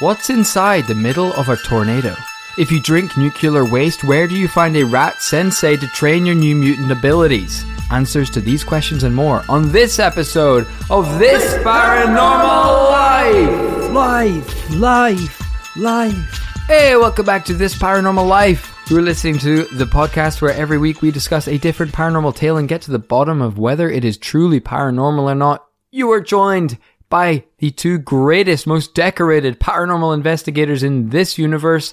What's inside the middle of a tornado? If you drink nuclear waste, where do you find a rat sensei to train your new mutant abilities? Answers to these questions and more on this episode of This Paranormal Life! Life, life, life. Hey, welcome back to This Paranormal Life. You're listening to the podcast where every week we discuss a different paranormal tale and get to the bottom of whether it is truly paranormal or not. You are joined by the two greatest, most decorated paranormal investigators in this universe,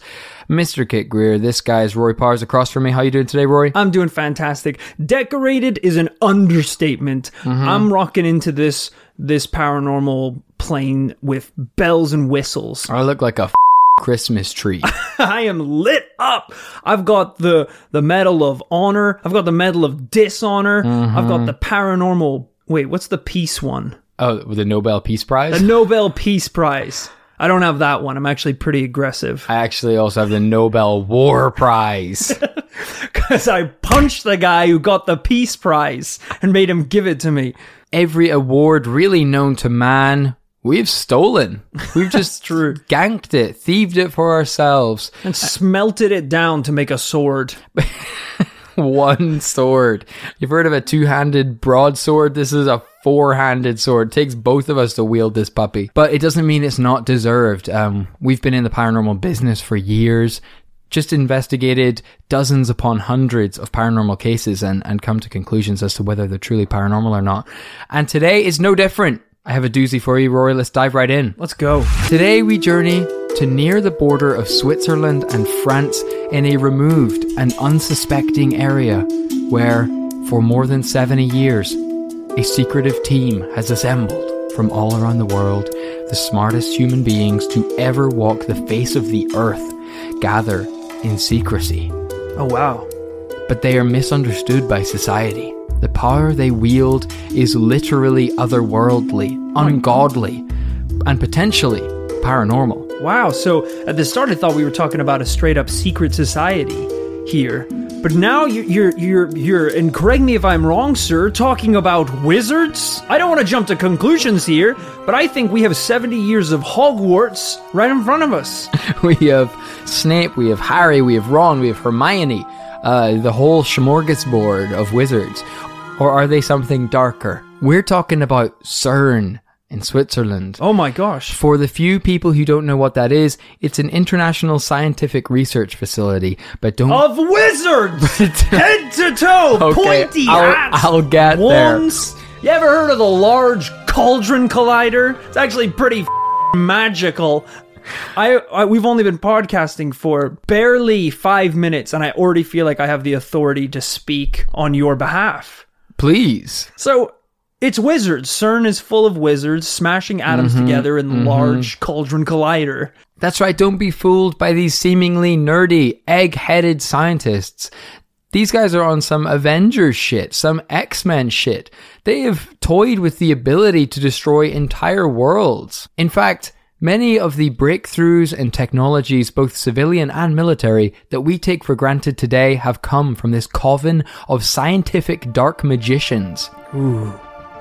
Mr. Kit Grier. This guy is Rory Powers across from me. How you doing today, Rory? I'm doing fantastic. Decorated is an understatement. Mm-hmm. I'm rocking into this this paranormal plane with bells and whistles. I look like a f- Christmas tree. I am lit up. I've got the the medal of honor. I've got the medal of dishonor. Mm-hmm. I've got the paranormal. Wait, what's the peace one? Oh, the Nobel Peace Prize? The Nobel Peace Prize. I don't have that one. I'm actually pretty aggressive I actually also have the Nobel War Prize. because I punched the guy who got the Peace Prize and made him give it to me. Every award really known to man, we've stolen. We've just True. ganked it, thieved it for ourselves. and smelted it down to make a sword. One sword. You've heard of a two-handed broadsword? This is a four-handed sword. It takes both of us to wield this puppy. But it doesn't mean it's not deserved. Um, we've been in the paranormal business for years. Just investigated dozens upon hundreds of paranormal cases and, and come to conclusions as to whether they're truly paranormal or not. And today is no different. I have a doozy for you, Rory. Let's dive right in. Let's go. Today we journey to near the border of Switzerland and France in a removed and unsuspecting area where, for more than 70 years, a secretive team has assembled from all around the world the smartest human beings to ever walk the face of the earth gather in secrecy Oh wow. but they are misunderstood by society. The power they wield is literally otherworldly, oh ungodly, and potentially paranormal. Wow. So at the start, I thought we were talking about a straight up secret society here, but now you- you're you're you're and correct me if I'm wrong, sir. Talking about wizards. I don't want to jump to conclusions here, but I think we have 70 years of Hogwarts right in front of us. we have Snape, we have Harry, we have Ron, we have Hermione, uh, the whole smorgasbord of wizards. Or are they something darker? We're talking about CERN in Switzerland. Oh my gosh. For the few people who don't know what that is, it's an international scientific research facility. But don't Of wizards, head to toe, Okay, pointy I'll- hats, I'll get there. You ever heard of the Large Cauldron Collider? It's actually pretty f- magical. I, I we've only been podcasting for barely five minutes, and I already feel like I have the authority to speak on your behalf. please. So it's wizards. CERN is full of wizards smashing atoms Mm-hmm, together in the Large Cauldron Collider. That's right, don't be fooled by these seemingly nerdy, egg headed scientists. These guys are on some Avengers shit, some X Men shit. They have toyed with the ability to destroy entire worlds. In fact, many of the breakthroughs and technologies, both civilian and military, that we take for granted today have come from this coven of scientific dark magicians.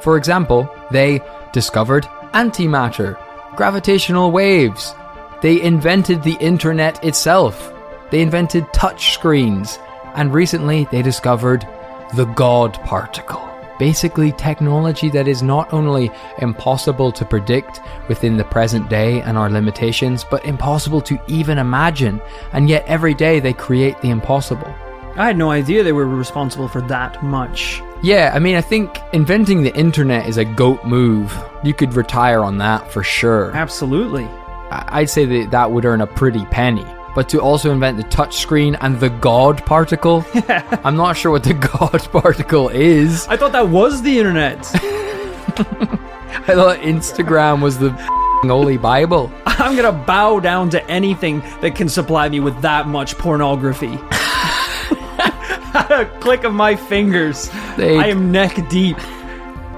For example, they discovered antimatter, gravitational waves. They invented the internet itself. They invented touch screens. And recently they discovered the God particle. Basically, technology that is not only impossible to predict within the present day and our limitations, but impossible to even imagine. And yet every day they create the impossible. I had no idea they were responsible for that much. Yeah, I mean, I think inventing the internet is a goat move. You could retire on that for sure. Absolutely. I- I'd say that that would earn a pretty penny. But to also invent the touchscreen and the God particle, I'm not sure what the God particle is. I thought that was the internet. I thought Instagram was the holy Bible. I'm gonna bow down to anything that can supply me with that much pornography. A click of my fingers, They- I am neck deep.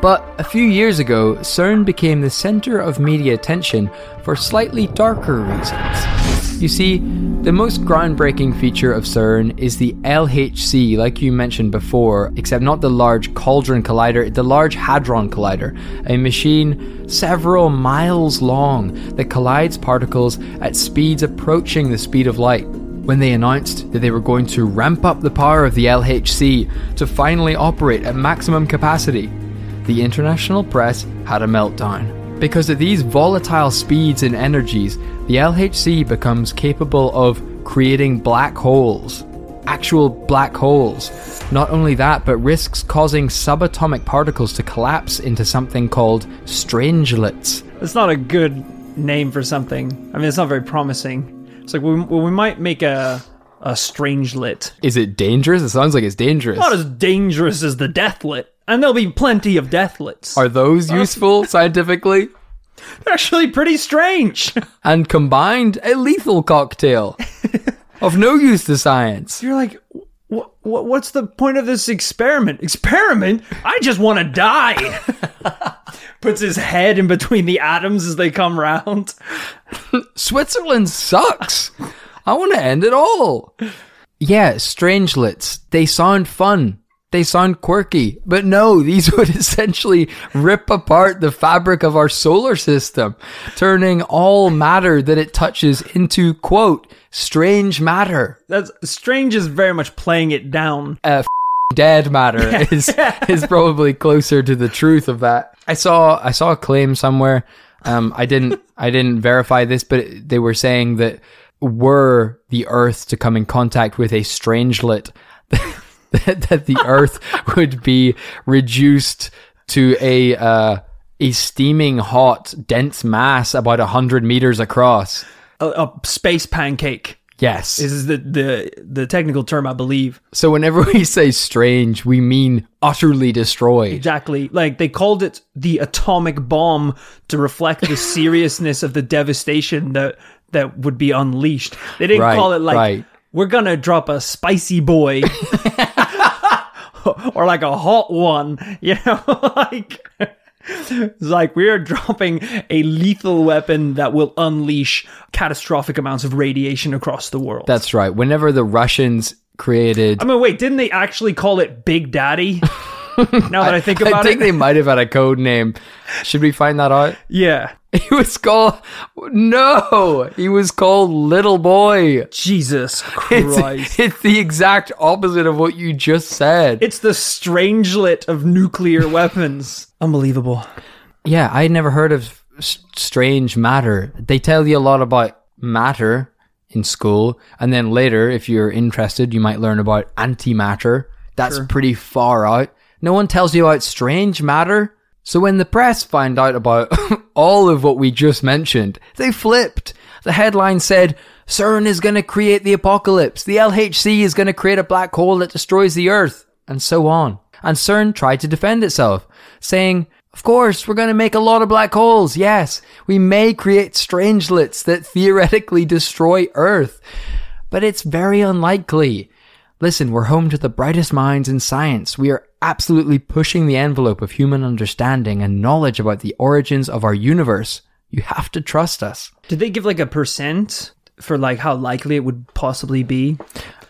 But a few years ago, CERN became the center of media attention for slightly darker reasons. You see, the most groundbreaking feature of CERN is the LHC, like you mentioned before, except not the Large Cauldron Collider, the Large Hadron Collider, a machine several miles long that collides particles at speeds approaching the speed of light when they announced that they were going to ramp up the power of the LHC to finally operate at maximum capacity, the international press had a meltdown. Because at these volatile speeds and energies, the LHC becomes capable of creating black holes. Actual black holes. Not only that, but risks causing subatomic particles to collapse into something called strangelets. It's not a good name for something. I mean, it's not very promising. It's like, well, we might make a a strangelet. Is it dangerous? It sounds like it's dangerous. Not as dangerous as the deathlet. And there'll be plenty of death deathlets. Are those useful scientifically? They're actually pretty strange. And combined, a lethal cocktail of no use to science. You're like, what, what, what's the point of this experiment? Experiment? I just want to die. Puts his head in between the atoms as they come round. Switzerland sucks. I want to end it all. Yeah, strangelets. They sound fun. They sound quirky. But no, these would essentially rip apart the fabric of our solar system, turning all matter that it touches into, quote, strange matter. That's strange is very much playing it down. Uh, dead matter is is probably closer to the truth of that. I saw I saw a claim somewhere. Um, I didn't I didn't verify this, but they were saying that were the Earth to come in contact with a strangelet, that, that the Earth would be reduced to a uh, a steaming hot dense mass about a hundred meters across. A, a space pancake Yes. This is the, the the technical term, I believe. so whenever we say strange, we mean utterly destroyed. Exactly. Like they called it the atomic bomb to reflect the seriousness of the devastation that that would be unleashed. They didn't Right, call it like right. we're gonna drop a spicy boy or like a hot one, you know, like it's like we are dropping a lethal weapon that will unleash catastrophic amounts of radiation across the world. That's right. Whenever the Russians created I mean, wait, didn't they actually call it Big Daddy? now that I, think about I think it, they might have had a code name. Should we find that out? yeah. He was called no. He was called Little Boy. Jesus It's, Christ. it's the exact opposite of what you just said. It's the strangelet of nuclear weapons. Unbelievable. yeah, I had never heard of strange matter. They tell you a lot about matter in school, and then later, if you're interested, you might learn about antimatter. That's pretty far out. No one tells you about strange matter. So when the press find out about all of what we just mentioned, they flipped. The headline said, CERN is going to create the apocalypse. The LHC is going to create a black hole that destroys the Earth, and so on. And CERN tried to defend itself, saying, of course, we're going to make a lot of black holes. Yes, we may create strangelets that theoretically destroy Earth, but it's very unlikely. Listen, we're home to the brightest minds in science. We are absolutely pushing the envelope of human understanding and knowledge about the origins of our universe. You have to trust us. Did they give like a percent for like how likely it would possibly be?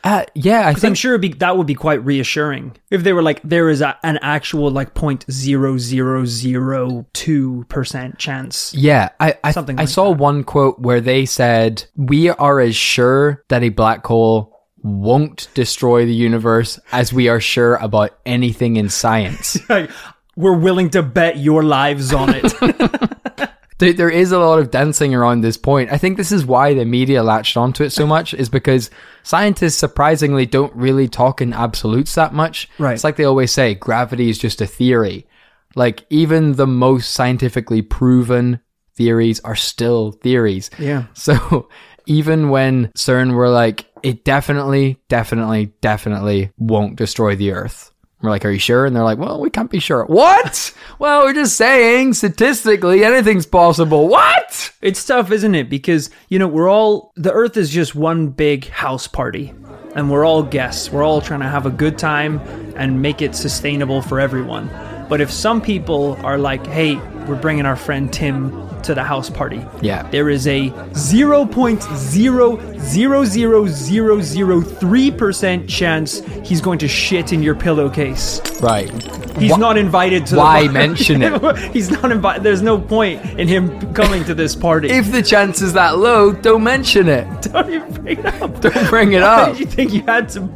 Uh, yeah, I Because I'm think sure be, that would be quite reassuring if they were like there is a, an actual like point zero zero zero two percent chance. Yeah, I I, Something I like saw one quote where they said, "We are as sure that a black hole won't destroy the universe as we are sure about anything in science." We're willing to bet your lives on it. there, there is a lot of dancing around this point. I think this is why the media latched onto it so much, is because scientists surprisingly don't really talk in absolutes that much. Right. It's like they always say, gravity is just a theory. Like even the most scientifically proven theories are still theories. Yeah. So even when CERN were like, it definitely, definitely, definitely won't destroy the Earth. We're like, are you sure? And they're like, well, we can't be sure. What? well, we're just saying statistically anything's possible. What? It's tough, isn't it? Because, you know, we're all, the earth is just one big house party. And we're all guests. We're all trying to have a good time and make it sustainable for everyone. But if some people are like, hey, we're bringing our friend Tim to the house party, Yeah. there is a 0.00003% chance he's going to shit in your pillowcase. Right. He's Wha- not invited to why the party. mention it? he's not invited. There's no point in him coming to this party. If the chance is that low, don't mention it. don't even bring it up. Don't bring it Why up. did you think you had to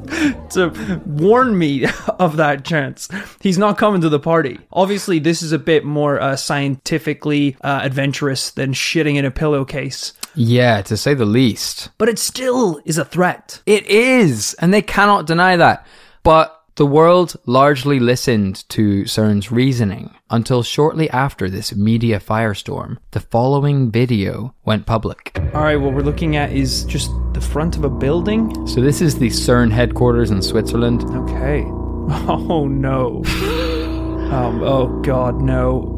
to warn me of that chance? He's not coming to the party. Obviously, this is a bit more uh, scientifically uh, adventurous than shitting in a pillowcase, Yeah, to say the least. but it still is a threat. It is, and they cannot deny that. But the world largely listened to CERN's reasoning until shortly after this media firestorm, the following video went public. All right, what we're looking at is just the front of a building. So this is the CERN headquarters in Switzerland. Okay. Oh no. Um, oh god, no.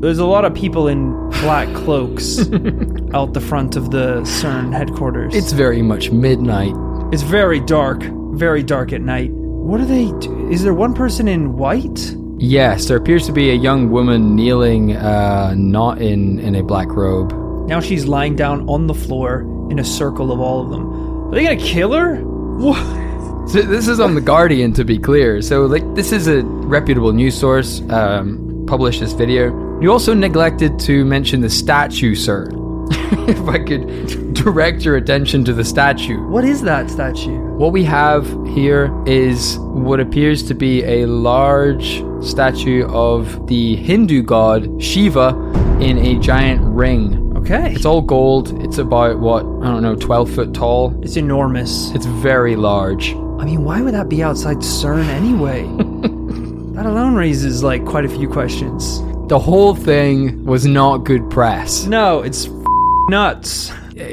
There's a lot of people in black cloaks out the front of the CERN headquarters. It's very much midnight. It's very dark, very dark at night. What are they? Do? Is there one person in white? Yes, there appears to be a young woman kneeling, uh, not in, in a black robe. Now she's lying down on the floor in a circle of all of them. Are they gonna kill her? What? So this is on the Guardian, to be clear. So, like, this is a reputable news source. Um, published this video. You also neglected to mention the statue, sir. if I could direct your attention to the statue. What is that statue? What we have here is what appears to be a large statue of the Hindu god Shiva in a giant ring. Okay, It's all gold. It's about, what, I don't know, 12 foot tall. it's enormous. It's very large. I mean, why would that be outside CERN anyway? that alone raises like quite a few questions. The whole thing was not good press. No, it's f- nuts.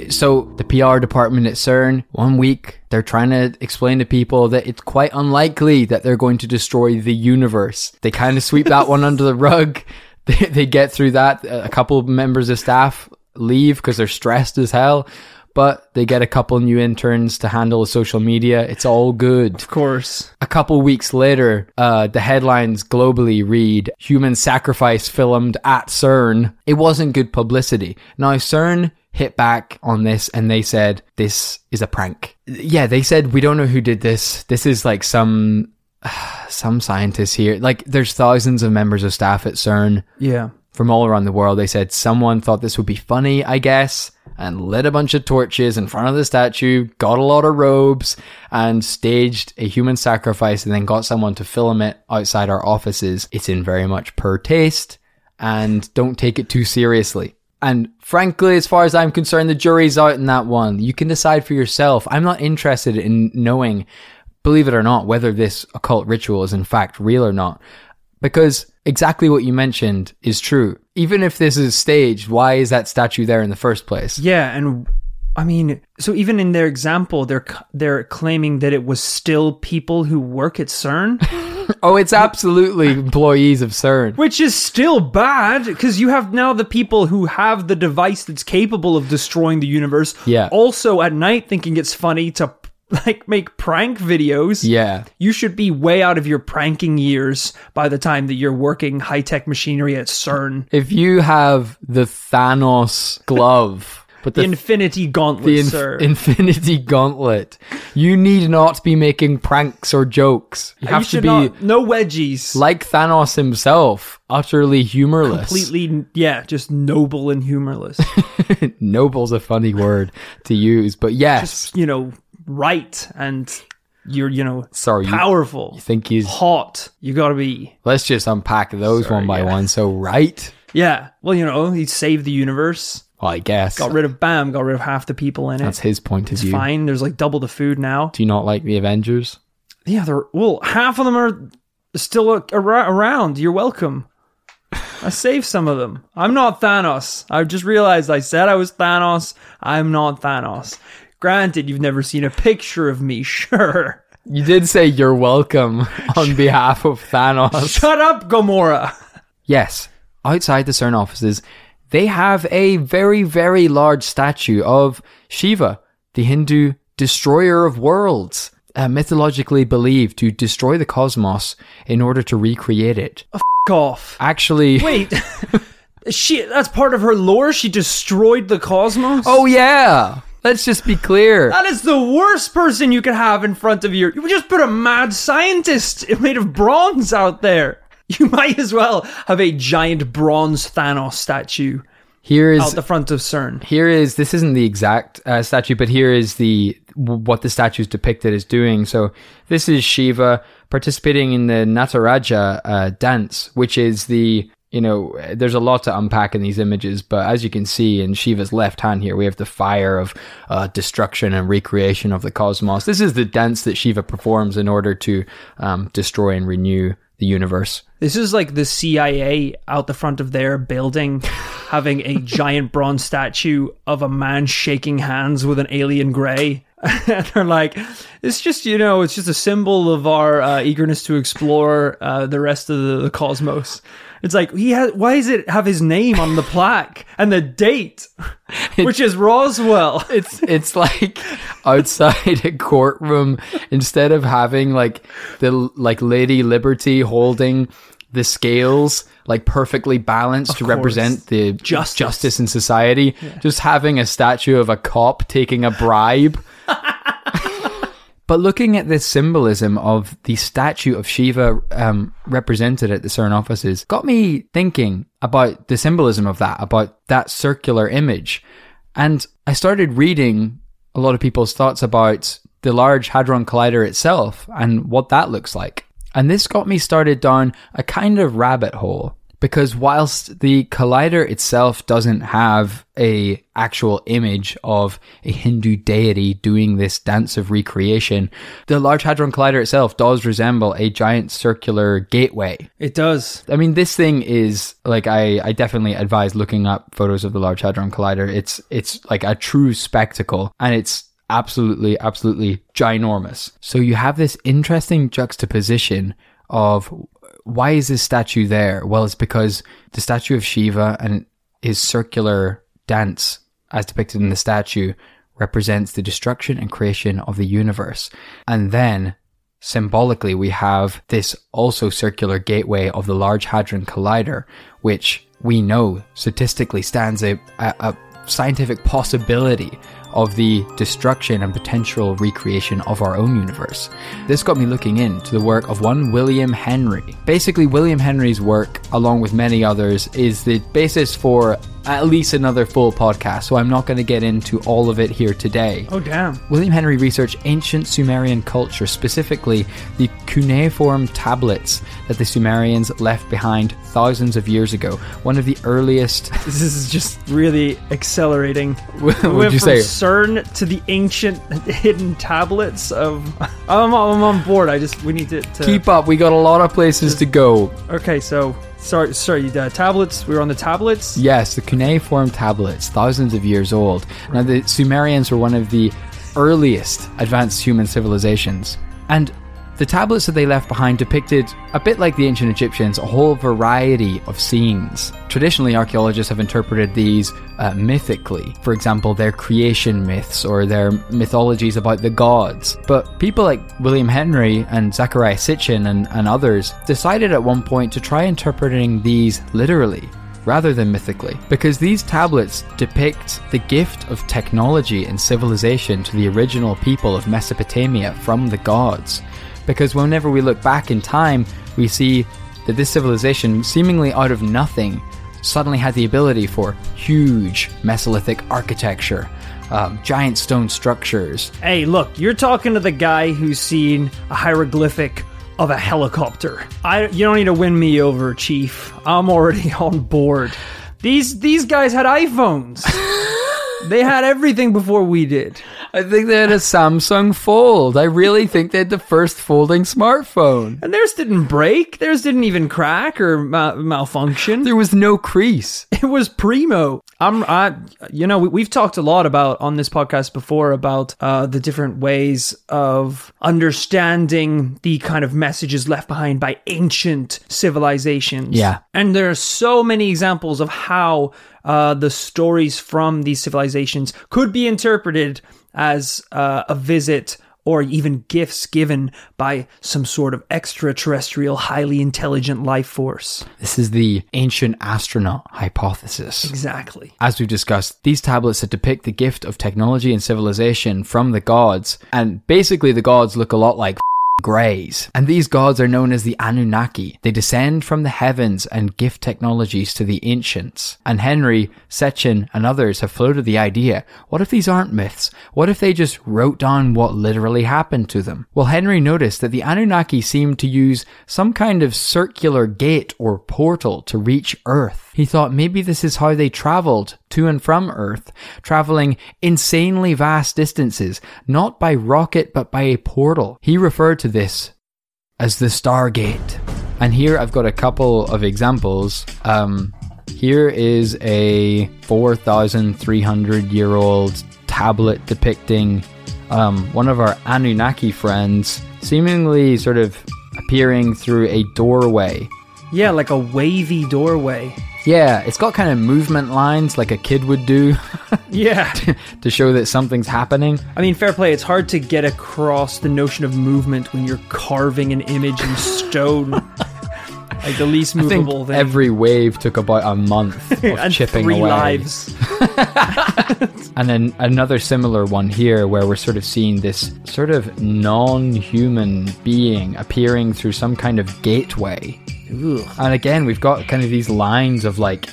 So, the PR department at CERN, one week, they're trying to explain to people that it's quite unlikely that they're going to destroy the universe. They kind of sweep that one under the rug. They, they get through that. A couple of members of staff leave because they're stressed as hell. But they get a couple new interns to handle the social media. It's all good. Of course. A couple weeks later, uh, the headlines globally read human sacrifice filmed at CERN. It wasn't good publicity. Now, CERN hit back on this and they said, this is a prank. Yeah, they said, we don't know who did this. This is like some, some scientists here. Like, there's thousands of members of staff at CERN Yeah. From all around the world. They said someone thought this would be funny, I guess, and lit a bunch of torches in front of the statue, got a lot of robes, and staged a human sacrifice and then got someone to film it outside our offices. It's in very much per taste, and don't take it too seriously. And frankly, as far as I'm concerned, the jury's out in that one. You can decide for yourself. I'm not interested in knowing, believe it or not, whether this occult ritual is in fact real or not. Because exactly what you mentioned is true. Even if this is staged, why is that statue there in the first place? Yeah, and I mean, so even in their example, they're they're claiming that it was still people who work at CERN, Oh, it's absolutely employees of CERN. which is still bad because you have now the people who have the device that's capable of destroying the universe. Yeah. Also at night thinking it's funny to like make prank videos. Yeah. You should be way out of your pranking years by the time that you're working high tech machinery at CERN. If you have the Thanos glove, but The the, Infinity Gauntlet, the inf- sir. Infinity Gauntlet, you need not be making pranks or jokes. You have to be not- no wedgies. like Thanos himself, utterly humorless. completely, yeah, just noble and humorless. Noble's a funny word to use, but yes. you know, right and you're, you know, Sorry, powerful, You think he's hot. You gotta be. Let's just unpack those one by yeah. one. So, right? Yeah. Well, you know, he saved the universe. Well, I guess Got rid of Bam. Got rid of half the people in it. that's his point of view. Fine. There's like double the food now. Do you not like the Avengers? Yeah. They're well. Half of them are still a- around. You're welcome. I saved some of them. I'm not Thanos. I just realized I said I was Thanos. I'm not Thanos. Granted, you've never seen a picture of me, sure. You did say you're welcome on behalf of Thanos. Shut up, Gamora. Yes, outside the CERN offices, they have a very, very large statue of Shiva, the Hindu destroyer of worlds, uh, mythologically believed to destroy the cosmos in order to recreate it. off. Actually, Wait, she that's part of her lore. She destroyed the cosmos. oh yeah. Let's just be clear. That is the worst person you could have in front of you. You just put a mad scientist made of bronze out there. You might as well have a giant bronze Thanos statue Here is out the front of CERN. here is this isn't the exact uh, statue, but here is the what the statue is depicted as doing. So this is Shiva participating in the Nataraja uh, dance, which is the you know there's a lot to unpack in these images, but as you can see in Shiva's left hand here, we have the fire of uh, destruction and recreation of the cosmos. This is the dance that Shiva performs in order to um, destroy and renew the universe. This is like the CIA out the front of their building having a giant bronze statue of a man shaking hands with an alien gray. and they're like, it's just, you know, it's just a symbol of our uh, eagerness to explore uh, the rest of the, the cosmos. It's like, he has, why does it have his name on the plaque and the date, which is Roswell? it's it's like outside a courtroom instead of having like the like lady liberty holding the scales like perfectly balanced to course. represent the Justice. justice in society just having a statue of a cop taking a bribe But looking at this symbolism of the statue of Shiva um, represented at the CERN offices got me thinking about the symbolism of that, about that circular image. And I started reading a lot of people's thoughts about the Large Hadron Collider itself and what that looks like. And this got me started down a kind of rabbit hole because whilst the collider itself doesn't have a actual image of a Hindu deity doing this dance of recreation, the Large Hadron Collider itself does resemble a giant circular gateway. It does. I mean, this thing is like I, I definitely advise looking up photos of the Large Hadron Collider. It's it's like a true spectacle, and it's absolutely absolutely ginormous. So you have this interesting juxtaposition of why is this statue there? Well, it's because the statue of Shiva and his circular dance, as depicted in the statue, represents the destruction and creation of the universe. And then symbolically, we have this also circular gateway of the Large Hadron Collider, which we know statistically stands a, a, a scientific possibility of the destruction and potential recreation of our own universe. This got me looking into the work of one William Henry. Basically, William Henry's work, along with many others, is the basis for at least another full podcast, so I'm not going to get into all of it here today. Oh, damn. William Henry researched ancient Sumerian culture, specifically the cuneiform tablets that the Sumerians left behind thousands of years ago. One of the earliest. This is just really accelerating. What We would went you from say? CERN to the ancient hidden tablets of. I'm, I'm on board. I just we need to, to Keep up, we got a lot of places to go. Okay, so sorry, sorry. The tablets. We were on the tablets. Yes, the cuneiform tablets, thousands of years old. Now, the Sumerians were one of the earliest advanced human civilizations. And the tablets that they left behind depicted, a bit like the ancient Egyptians, a whole variety of scenes. Traditionally, archaeologists have interpreted these uh, mythically. For example, their creation myths or their mythologies about the gods. But people like William Henry and Zecharia Sitchin and, and others decided at one point to try interpreting these literally rather than mythically, because these tablets depict the gift of technology and civilization to the original people of Mesopotamia from the gods. Because whenever we look back in time, we see that this civilization, seemingly out of nothing, suddenly had the ability for huge Mesolithic architecture, um, giant stone structures. Hey, look, you're talking to the guy who's seen a hieroglyphic of a helicopter. I you don't need to win me over, Chief. I'm already on board. These these guys had iPhones. they had everything before we did. I think they had a Samsung Fold. I really think they had the first folding smartphone. And theirs didn't break. Theirs didn't even crack or ma- malfunction. There was no crease. It was primo. I'm, I, you know, we, we've talked a lot about on this podcast before about uh, the different ways of understanding the kind of messages left behind by ancient civilizations. Yeah. and there are so many examples of how uh, the stories from these civilizations could be interpreted as uh, a visit or even gifts given by some sort of extraterrestrial, highly intelligent life force. This is the ancient astronaut hypothesis. Exactly. As we've discussed, these tablets that depict the gift of technology and civilization from the gods, and basically the gods look a lot like Greys. And these gods are known as the Anunnaki. They descend from the heavens and gift technologies to the ancients. And Henry, Sitchin, and others have floated the idea, what if these aren't myths? What if they just wrote down what literally happened to them? Well, Henry noticed that the Anunnaki seemed to use some kind of circular gate or portal to reach Earth. He thought maybe this is how they traveled to and from Earth, traveling insanely vast distances, not by rocket but by a portal. He referred to this as the Stargate. And here I've got a couple of examples. Um, here is a 4,300 year old tablet depicting um, one of our Anunnaki friends seemingly sort of appearing through a doorway. Yeah, like a wavy doorway. Yeah, it's got kind of movement lines like a kid would do Yeah. to show that something's happening. I mean, fair play. It's hard to get across the notion of movement when you're carving an image in stone. like the least movable thing. every wave took about a month of chipping three away. lives. And then another similar one here where we're sort of seeing this sort of non human being appearing through some kind of gateway. Ugh, And again, we've got kind of these lines of like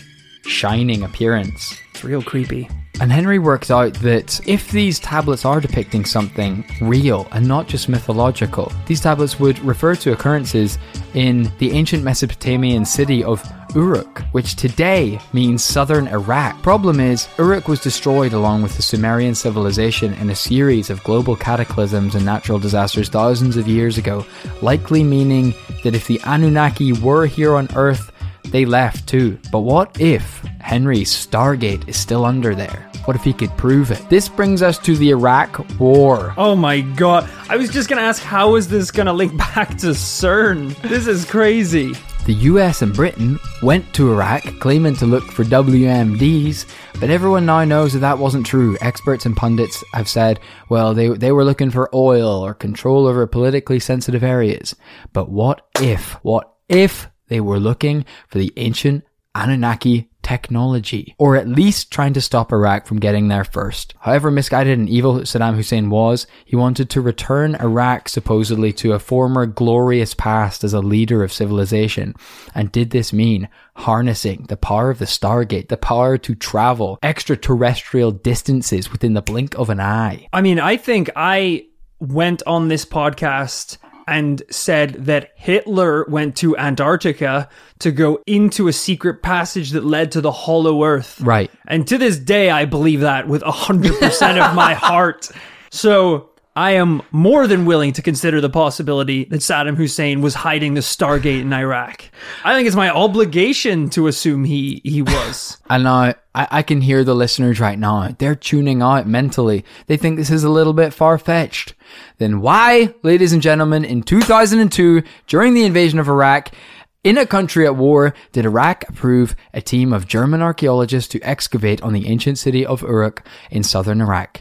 shining appearance. it's real creepy. And Henry works out that if these tablets are depicting something real and not just mythological, these tablets would refer to occurrences in the ancient Mesopotamian city of Uruk, which today means southern Iraq. Problem is, Uruk was destroyed along with the Sumerian civilization in a series of global cataclysms and natural disasters thousands of years ago, likely meaning that if the Anunnaki were here on Earth, they left too. But what if Henry's Stargate is still under there? What if he could prove it? This brings us to the Iraq War. Oh my god. I was just gonna ask, how is this gonna link back to CERN? This is crazy. The US and Britain went to Iraq claiming to look for WMDs, but everyone now knows that that wasn't true. Experts and pundits have said, well, they, they were looking for oil or control over politically sensitive areas. But what if, what if they were looking for the ancient Anunnaki technology, or at least trying to stop Iraq from getting there first. However misguided and evil Saddam Hussein was, he wanted to return Iraq supposedly to a former glorious past as a leader of civilization. And did this mean harnessing the power of the Stargate, the power to travel extraterrestrial distances within the blink of an eye? I mean, I think I went on this podcast and said that Hitler went to Antarctica to go into a secret passage that led to the hollow earth. Right. And to this day, I believe that with 100% of my heart. So I am more than willing to consider the possibility that Saddam Hussein was hiding the Stargate in Iraq. I think it's my obligation to assume he, he was. And now I, I can hear the listeners right now. They're tuning out mentally. They think this is a little bit far fetched. Then why, ladies and gentlemen, in 2002, during the invasion of Iraq, in a country at war, did Iraq approve a team of German archaeologists to excavate on the ancient city of Uruk in southern Iraq?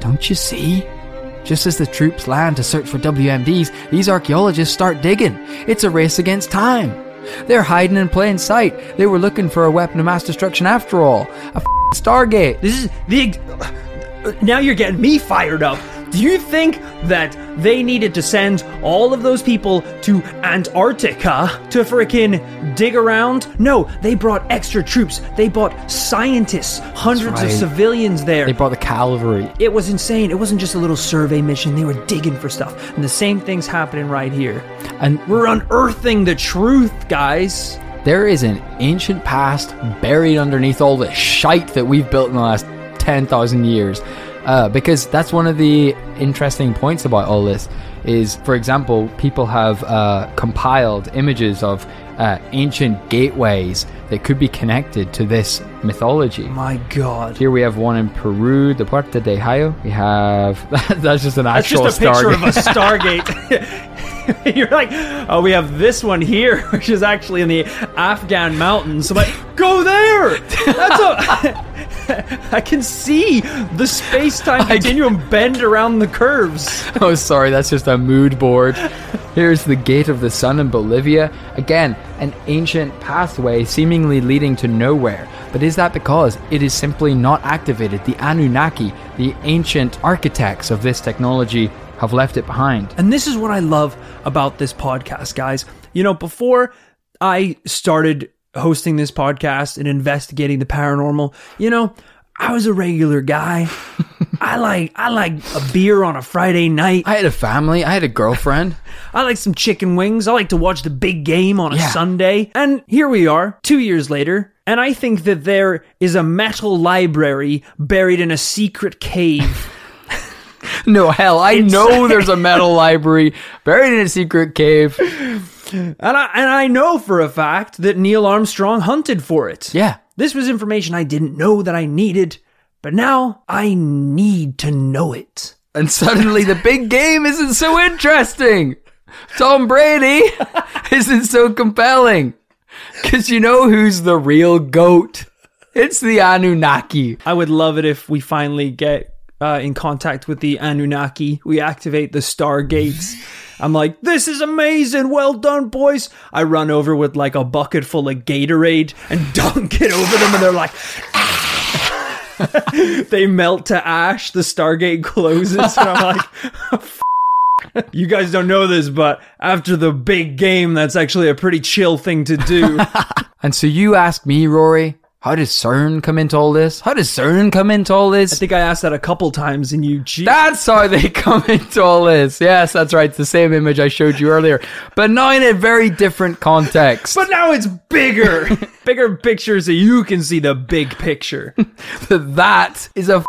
Don't you see? Just as the troops land to search for WMDs, these archaeologists start digging. It's a race against time. They're hiding in plain sight. They were looking for a weapon of mass destruction after all. A f- Stargate. This is the. Now you're getting me fired up. Do you think that they needed to send all of those people to Antarctica to frickin' dig around? No, they brought extra troops. They brought scientists, hundreds of civilians there. They brought the cavalry. it was insane. It wasn't just a little survey mission. They were digging for stuff. And the same thing's happening right here. And We're unearthing the truth, guys. there is an ancient past buried underneath all the shite that we've built in the last 10,000 years. Uh, because that's one of the interesting points about all this is, for example, people have uh, compiled images of uh, ancient gateways that could be connected to this mythology. My god. Here we have one in Peru, the Puerta de Jayo. We have that's just an That's actual just a picture of a Stargate. You're like, oh, we have this one here, which is actually in the Afghan mountains. I'm like, go there. That's a I can see the space time continuum bend around the curves. Oh, sorry, that's just a mood board. Here's the Gate of the Sun in Bolivia. Again, an ancient pathway seemingly leading to nowhere. But is that because it is simply not activated? The Anunnaki, the ancient architects of this technology, have left it behind. And this is what I love about this podcast, guys. You know, before I started hosting this podcast and investigating the paranormal, you know, I was a regular guy. I like I like a beer on a Friday night. I had a family, I had a girlfriend. I like some chicken wings. I like to watch the big game on a Yeah. Sunday. And here we are, 2 years later, and I think that there is a metal library buried in a secret cave. No, hell, I know there's a metal library buried in a secret cave. And I and I know for a fact that Neil Armstrong hunted for it. Yeah. This was information I didn't know that I needed, but now I need to know it. And suddenly the big game isn't so interesting. Tom Brady isn't so compelling. Because you know who's the real GOAT? It's the Anunnaki. I would love it if we finally get uh, in contact with the Anunnaki. We activate the stargates. I'm like, this is amazing. Well done, boys. I run over with like a bucket full of Gatorade and dunk it over them, and they're like, they melt to ash. The Stargate closes, and I'm like, you guys don't know this, but after the big game, that's actually a pretty chill thing to do. And so you ask me, Rory, how does CERN come into all this? How does CERN come into all this? I think I asked that a couple times, and you. That's how they come into all this. Yes, that's right. It's the same image I showed you earlier, but now in a very different context. But now it's bigger. bigger picture so you can see the big picture. that is a f-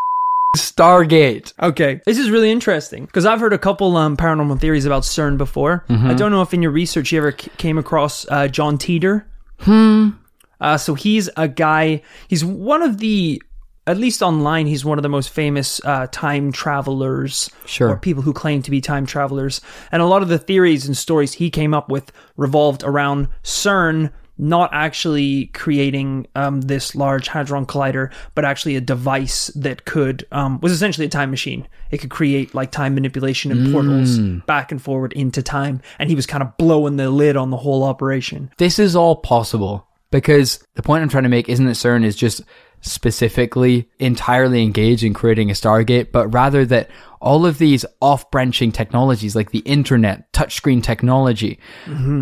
Stargate. Okay. This is really interesting because I've heard a couple um, paranormal theories about CERN before. I don't know if in your research you ever c- came across uh, John Titor. Hmm. Uh, so he's a guy, he's one of the, at least online, he's one of the most famous uh, time travelers. Sure. Or people who claim to be time travelers. And a lot of the theories and stories he came up with revolved around CERN not actually creating um, this large hadron collider, but actually a device that could um, was essentially a time machine. It could create like time manipulation and portals back and forward into time, and he was kind of blowing the lid on the whole operation. This is all possible because the point I'm trying to make isn't that CERN is just specifically entirely engaged in creating a Stargate, but rather that all of these off branching technologies like the internet, touchscreen technology,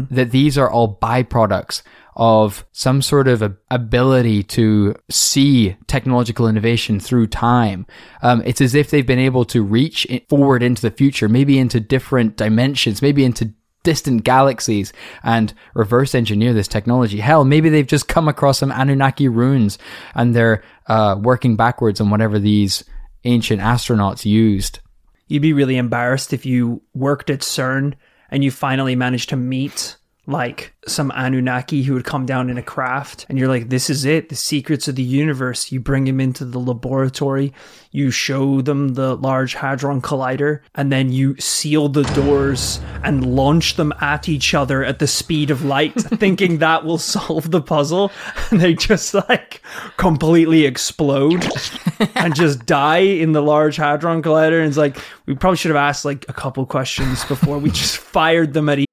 that these are all byproducts of some sort of ability to see technological innovation through time. Um, it's as if they've been able to reach forward into the future, maybe into different dimensions, maybe into distant galaxies and reverse engineer this technology. Hell, maybe they've just come across some Anunnaki runes and they're uh, working backwards on whatever these ancient astronauts used. You'd be really embarrassed if you worked at CERN and you finally managed to meet like some Anunnaki who would come down in a craft and you're like, this is it, the secrets of the universe. You bring him into the laboratory, you show them the large hadron collider, and then you seal the doors and launch them at each other at the speed of light, thinking that will solve the puzzle. And they just like completely explode and just die in the large hadron collider. And it's like, we probably should have asked like a couple questions before we just fired them at each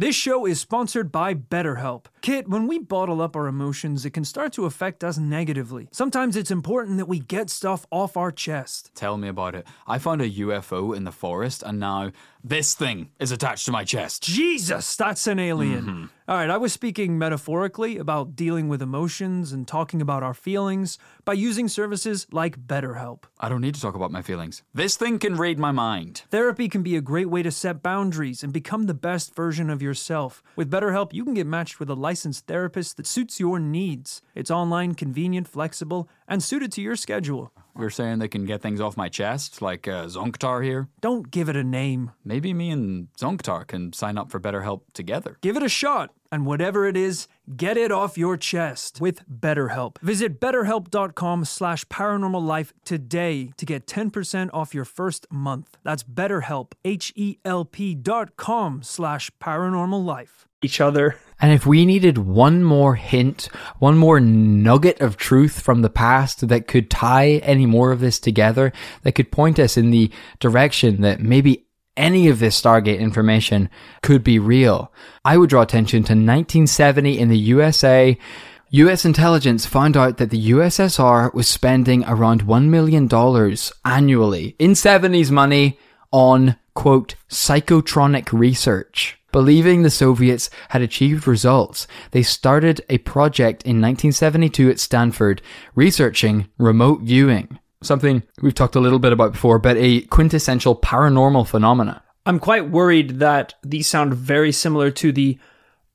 This show is sponsored by BetterHelp. Kit, when we bottle up our emotions, it can start to affect us negatively. Sometimes it's important that we get stuff off our chest. Tell me about it. I found a UFO in the forest, and now this thing is attached to my chest. Jesus, that's an alien. Mm-hmm. All right, I was speaking metaphorically about dealing with emotions and talking about our feelings by using services like BetterHelp. I don't need to talk about my feelings. This thing can read my mind. Therapy can be a great way to set boundaries and become the best version of yourself. With BetterHelp, you can get matched with a licensed therapist that suits your needs. It's online, convenient, flexible, and suited to your schedule. We're saying they can get things off my chest, like uh, Zonktar here. Don't give it a name. Maybe me and Zonktar can sign up for BetterHelp together. Give it a shot, and whatever it is, get it off your chest with BetterHelp. Visit betterhelp.com slash paranormal life today to get 10% off your first month. That's betterhelp, H-E-L-P dot com slash paranormal life. Each other. And if we needed one more hint, one more nugget of truth from the past that could tie any more of this together, that could point us in the direction that maybe any of this Stargate information could be real, I would draw attention to 1970 in the USA. US intelligence found out that the USSR was spending around $1 million annually in 70s money on, quote, psychotronic research. Believing the Soviets had achieved results, they started a project in 1972 at Stanford researching remote viewing. Something we've talked a little bit about before, but a quintessential paranormal phenomena. I'm quite worried that these sound very similar to the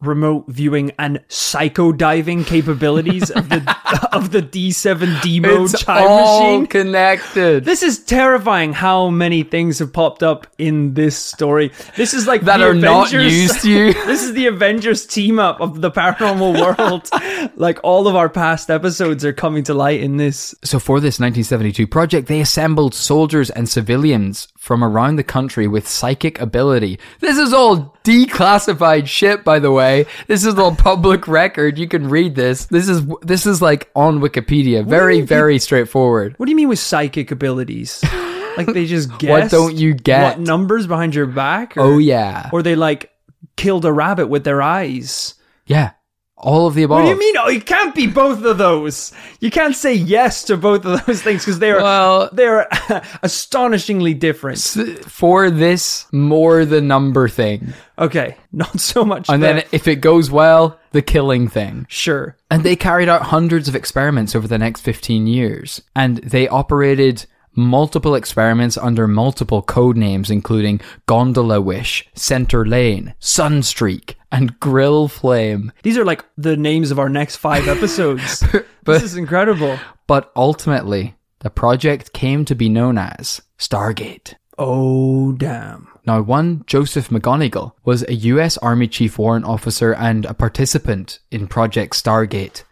remote viewing and psycho diving capabilities of the of the D7D mode It's time all machine. connected. This is terrifying how many things have popped up in this story. This is like that the are not Avengers- used to you. This is the Avengers team up of the paranormal world. like all of our past episodes are coming to light in this. So for this 1972 project, they assembled soldiers and civilians from around the country with psychic ability. This is all declassified shit, by the way. This is all public record. You can read this. This is this is like on Wikipedia. Very very straightforward. What do you mean with psychic abilities? Like they just guess What don't you get? What numbers behind your back? Or, Oh yeah, Or they like killed a rabbit with their eyes. yeah. All of the above. What do you mean? Oh, you can't be both of those. You can't say yes to both of those things because they are Well- they are astonishingly different. For this more the number thing, Okay, not so much. and the- then if it goes well, the killing thing. sure. And they carried out hundreds of experiments over the next 15 years. And they operated multiple experiments under multiple code names, including Gondola Wish, Center Lane, Sunstreak, and Grill Flame. These are like the names of our next five episodes. this is incredible. But ultimately, the project came to be known as Stargate. Oh damn. Now, one Joseph McMoneagle was a US Army Chief Warrant Officer and a participant in Project Stargate.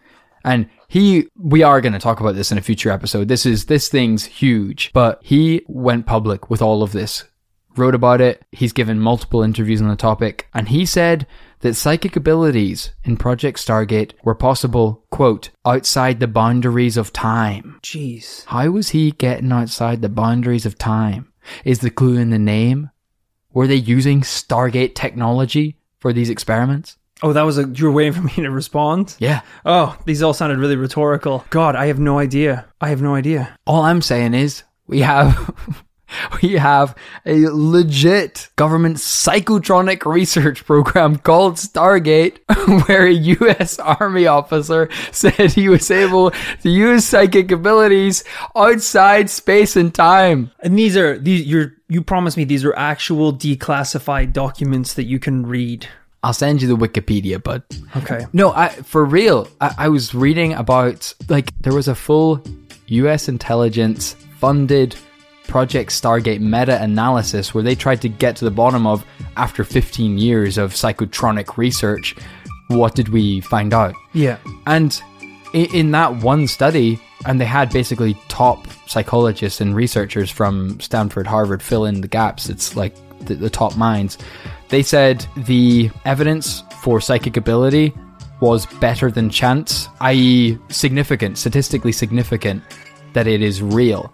And he, we are going to talk about this in a future episode. This is, this thing's huge, but he went public with all of this, wrote about it. He's given multiple interviews on the topic, and he said that psychic abilities in Project Stargate were possible, quote, outside the boundaries of time. Jeez. How was he getting outside the boundaries of time? Is the clue in the name? Were they using Stargate technology for these experiments? Oh, that was a. You were waiting for me to respond. Yeah. Oh, these all sounded really rhetorical. God, I have no idea. I have no idea. All I'm saying is we have we have a legit government psychotronic research program called Stargate where a US Army officer said he was able to use psychic abilities outside space and time. And these are these. You're you promised me these are actual declassified documents that you can read. I'll send you the Wikipedia, bud. Okay. No, I, for real. I, I was reading about like there was a full U.S. intelligence funded Project Stargate meta analysis where they tried to get to the bottom of after 15 years of psychotronic research, what did we find out? Yeah. And in, in that one study, and they had basically top psychologists and researchers from Stanford, Harvard fill in the gaps. It's like the, the top minds. They said the evidence for psychic ability was better than chance, i.e., significant, statistically significant, that it is real.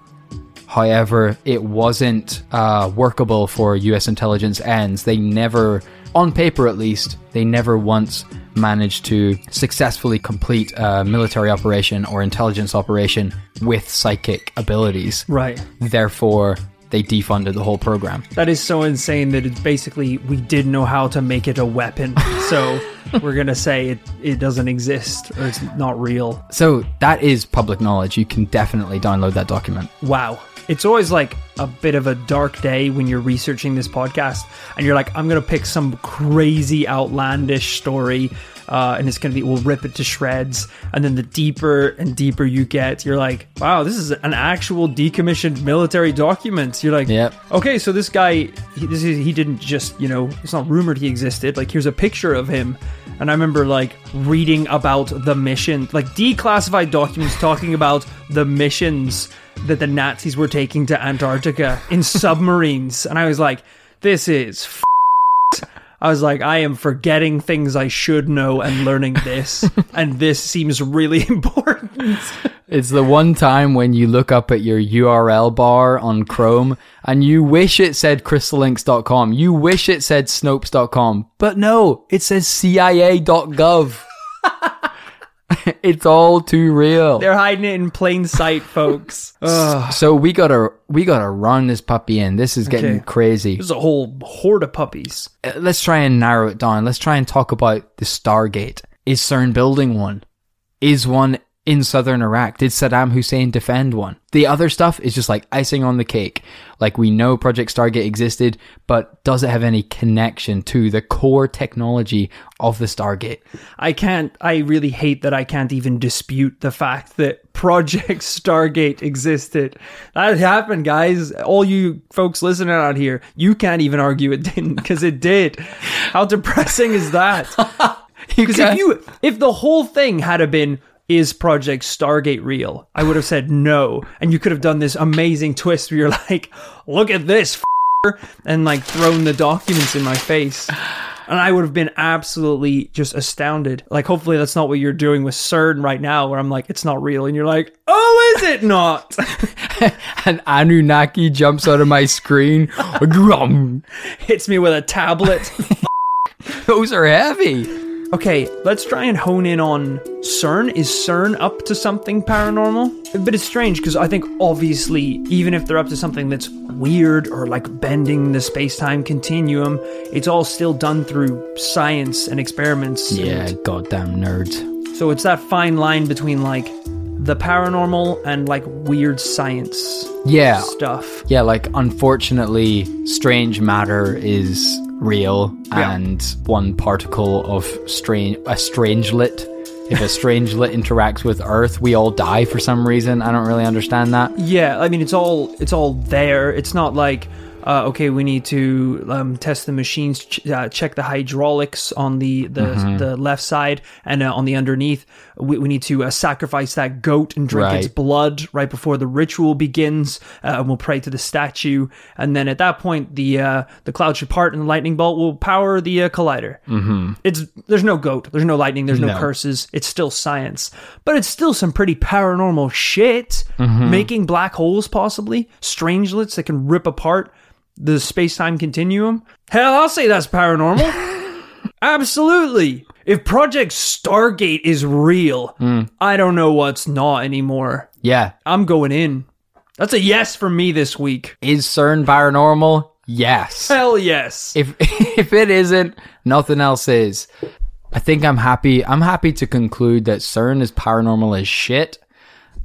However, it wasn't uh, workable for US intelligence ends. They never, on paper at least, they never once managed to successfully complete a military operation or intelligence operation with psychic abilities. Right. Therefore, they defunded the whole program. That is so insane that it's basically we didn't know how to make it a weapon. So we're gonna say it, it doesn't exist or it's not real. So that is public knowledge. You can definitely download that document. Wow. It's always like a bit of a dark day when you're researching this podcast and you're like, I'm going to pick some crazy, outlandish story uh, and it's going to be, we'll rip it to shreds. And then the deeper and deeper you get, you're like, wow, this is an actual decommissioned military document. You're like, Yep. okay, so this guy, he, this is, he didn't just, you know, it's not rumored he existed. Like, here's a picture of him. And I remember like reading about the mission, like declassified documents talking about the missions that the Nazis were taking to Antarctica in submarines. And I was like, this is f- I was like, I am forgetting things I should know and learning this. and this seems really important. It's the one time when you look up at your URL bar on Chrome and you wish it said crystalinks.com. You wish it said snopes.com. But no, it says CIA.gov. it's all too real. They're hiding it in plain sight, folks. Ugh. So we gotta we gotta run this puppy in. This is getting Okay. crazy. There's a whole horde of puppies. Uh, Let's try and narrow it down. Let's try and talk about the Stargate. Is CERN building one? Is one in southern Iraq? Did Saddam Hussein defend one? The other stuff is just like icing on the cake. Like we know Project Stargate existed, but does it have any connection to the core technology of the Stargate? I can't, I really hate that I can't even dispute the fact that Project Stargate existed. That happened, guys. All you folks listening out here, you can't even argue it didn't, because it did. How depressing is that? Because if you, if the whole thing had been, is Project Stargate real? I would have said no. And you could have done this amazing twist where you're like, look at this, f***er," and like thrown the documents in my face. And I would have been absolutely just astounded. Like, hopefully, that's not what you're doing with CERN right now, where I'm like, it's not real. And you're like, oh, is it not? An Anunnaki jumps out of my screen. Grum. Hits me with a tablet. Those are heavy. Okay, let's try and hone in on CERN. Is CERN up to something paranormal? But it's strange because I think obviously, even if they're up to something that's weird or like bending the space time continuum, it's all still done through science and experiments. Yeah, goddamn nerds. So it's that fine line between like the paranormal and like weird science Yeah, stuff. Yeah, like unfortunately, strange matter is real, Yeah. and one particle of strange a strangelet. If a strangelet interacts with Earth, we all die for some reason. I don't really understand that. Yeah, I mean it's all it's all there. It's not like uh, okay, we need to um, test the machines, ch- uh, check the hydraulics on the the, Mm-hmm. the left side, and uh, on the underneath, we, we need to uh, sacrifice that goat and drink its blood right before the ritual begins, uh, and we'll pray to the statue. And then at that point, the uh, the cloud should part, and the lightning bolt will power the uh, collider. Mm-hmm. It's there's no goat, there's no lightning, there's no, No. curses. It's still science, but it's still some pretty paranormal shit. Mm-hmm. Making black holes, possibly strangelets that can rip apart the space time continuum. Hell, I'll say that's paranormal. Absolutely. If Project Stargate is real, Hmm. I don't know what's not anymore. Yeah, I'm going in. That's a yes for me this week. is CERN paranormal? Yes. Hell yes. If if it isn't, nothing else is. I think I'm happy. I'm happy to conclude that CERN is paranormal as shit,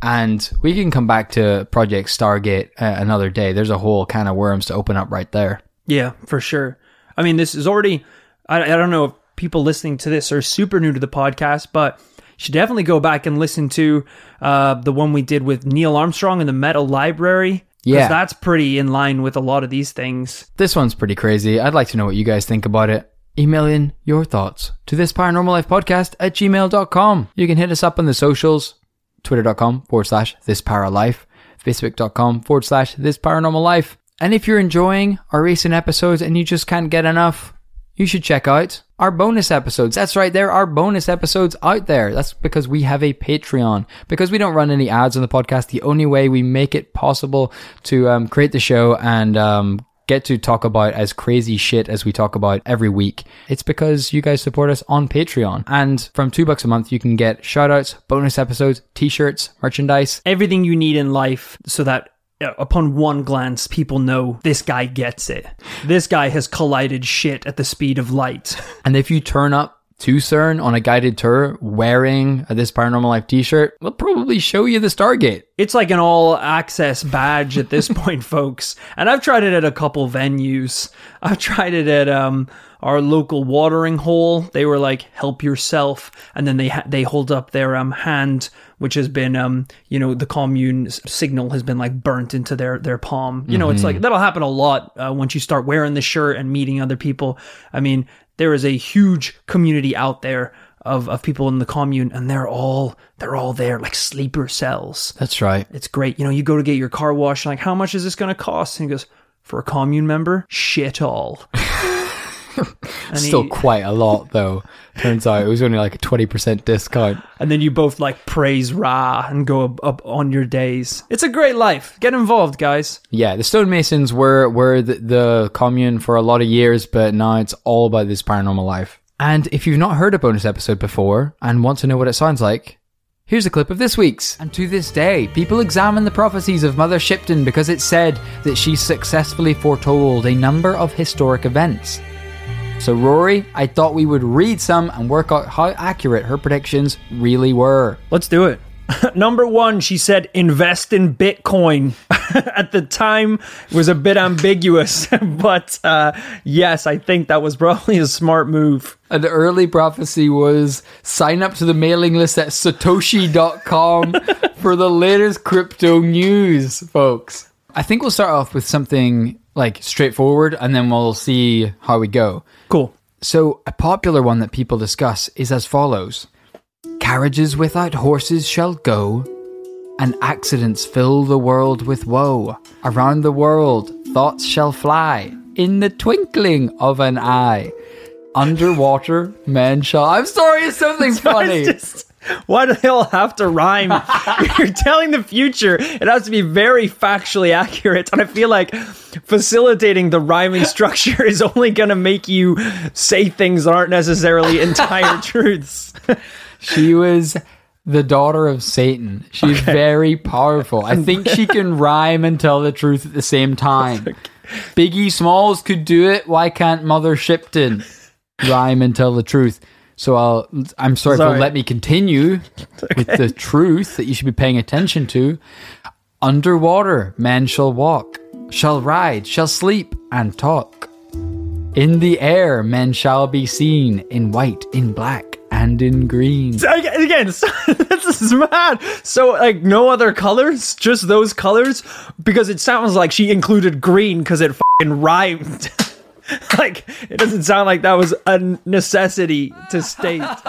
and we can come back to Project Stargate uh, another day. There's a whole can of worms to open up right there. Yeah, for sure. I mean, this is already. I, I don't know if people listening to this are super new to the podcast, but you should definitely go back and listen to uh, the one we did with Neil Armstrong in the Metal Library. Yeah. that's pretty in line with a lot of these things. This one's pretty crazy. I'd like to know what you guys think about it. Email in your thoughts to this paranormal life podcast at gmail.com. You can hit us up on the socials, twitter.com forward slash this life, facebook.com forward slash this paranormal life. And if you're enjoying our recent episodes and you just can't get enough, you should check out our bonus episodes. That's right, there are bonus episodes out there. That's because we have a Patreon. Because we don't run any ads on the podcast, the only way we make it possible to um, create the show and um, get to talk about as crazy shit as we talk about every week. It's because you guys support us on Patreon. And from two bucks a month, you can get shout outs, bonus episodes, t shirts, merchandise. Everything you need in life so that uh, upon one glance, people know this guy gets it. This guy has collided shit at the speed of light. And if you turn up to CERN on a guided tour wearing This Paranormal Life t shirt, we'll probably show you the Stargate. It's like an all access badge at this point, folks. And I've tried it at a couple venues. I've tried it at um our local watering hole. They were like, "Help yourself," and then they ha- they hold up their um hand, which has been um you know the commune signal has been like burnt into their their palm. You know, it's like that'll happen a lot uh, once you start wearing the shirt and meeting other people. I mean, there is a huge community out there of of people in the commune, and they're all they're all there like sleeper cells. That's right. It's great. You know, you go to get your car washed, like, how much is this going to cost? And he goes, for a commune member, shit all. Still he- quite a lot, though. Turns out it was only like a 20% discount. and then you both like praise Ra and go up, up on your days. It's a great life. Get involved, guys. Yeah, the stonemasons were, were the, the commune for a lot of years, but now it's all about this paranormal life. And if you've not heard a bonus episode before and want to know what it sounds like, Here's a clip of this week's. And to this day, people examine the prophecies of Mother Shipton because it's said that she successfully foretold a number of historic events. So, Rory, I thought we would read some and work out how accurate her predictions really were. Let's do it. Number one, she said invest in Bitcoin. At the time, it was a bit ambiguous, but uh, yes, I think that was probably a smart move. An early prophecy was sign up to the mailing list at satoshi.com for the latest crypto news, folks. I think we'll start off with something like straightforward and then we'll see how we go. Cool. So, a popular one that people discuss is as follows Carriages without horses shall go, and accidents fill the world with woe. Around the world, thoughts shall fly in the twinkling of an eye. Underwater, men shall. I'm sorry, it's something funny. Just- why do they all have to rhyme? You're telling the future. It has to be very factually accurate. And I feel like facilitating the rhyming structure is only going to make you say things that aren't necessarily entire truths. She was the daughter of Satan. She's very powerful. I think she can rhyme and tell the truth at the same time. Biggie Smalls could do it. Why can't Mother Shipton rhyme and tell the truth? So I'll. I'm sorry, Sorry. you'll let me continue with the truth that you should be paying attention to. Underwater, men shall walk, shall ride, shall sleep, and talk. In the air, men shall be seen in white, in black, and in green. Again, so- this is mad. So, like, no other colors? Just those colors? Because it sounds like she included green because it fing rhymed. like, it doesn't sound like that was a necessity to state.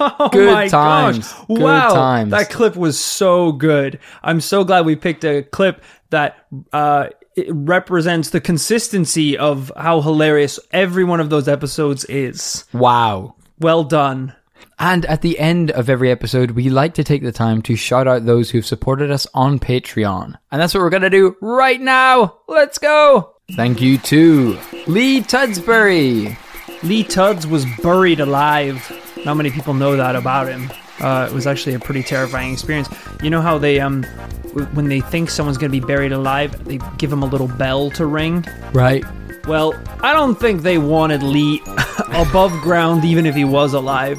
oh Good my times. gosh. Good wow. times. That clip was so good. I'm so glad we picked a clip that uh, it represents the consistency of how hilarious every one of those episodes is. Wow. Well done. And at the end of every episode, we like to take the time to shout out those who've supported us on Patreon. And that's what we're going to do right now. Let's go. Thank you to Lee Tudsbury. Lee Tuds was buried alive. Not many people know that about him. Uh, it was actually a pretty terrifying experience. You know how they um, w- when they think someone's gonna be buried alive, they give him a little bell to ring. Right. Well, I don't think they wanted Lee above ground, even if he was alive,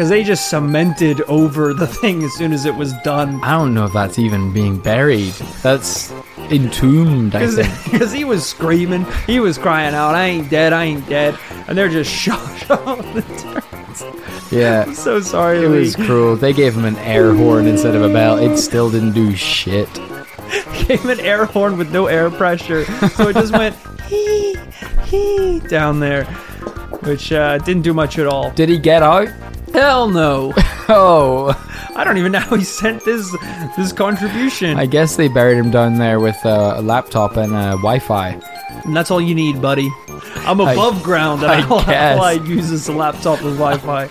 because they just cemented over the thing as soon as it was done. I don't know if that's even being buried. That's entombed, I think. Because he was screaming, he was crying out, "I ain't dead, I ain't dead," and they're just shocked all the time. Yeah. I'm So sorry, It Lee. was cruel. They gave him an air horn instead of a bell. It still didn't do shit. gave an air horn with no air pressure, so it just went hee hee down there, which uh, didn't do much at all. Did he get out? Hell no! Oh, I don't even know how he sent this this contribution. I guess they buried him down there with uh, a laptop and uh, Wi-Fi. And that's all you need, buddy. I'm I- above ground, and I all, guess. all I use is a laptop with Wi-Fi.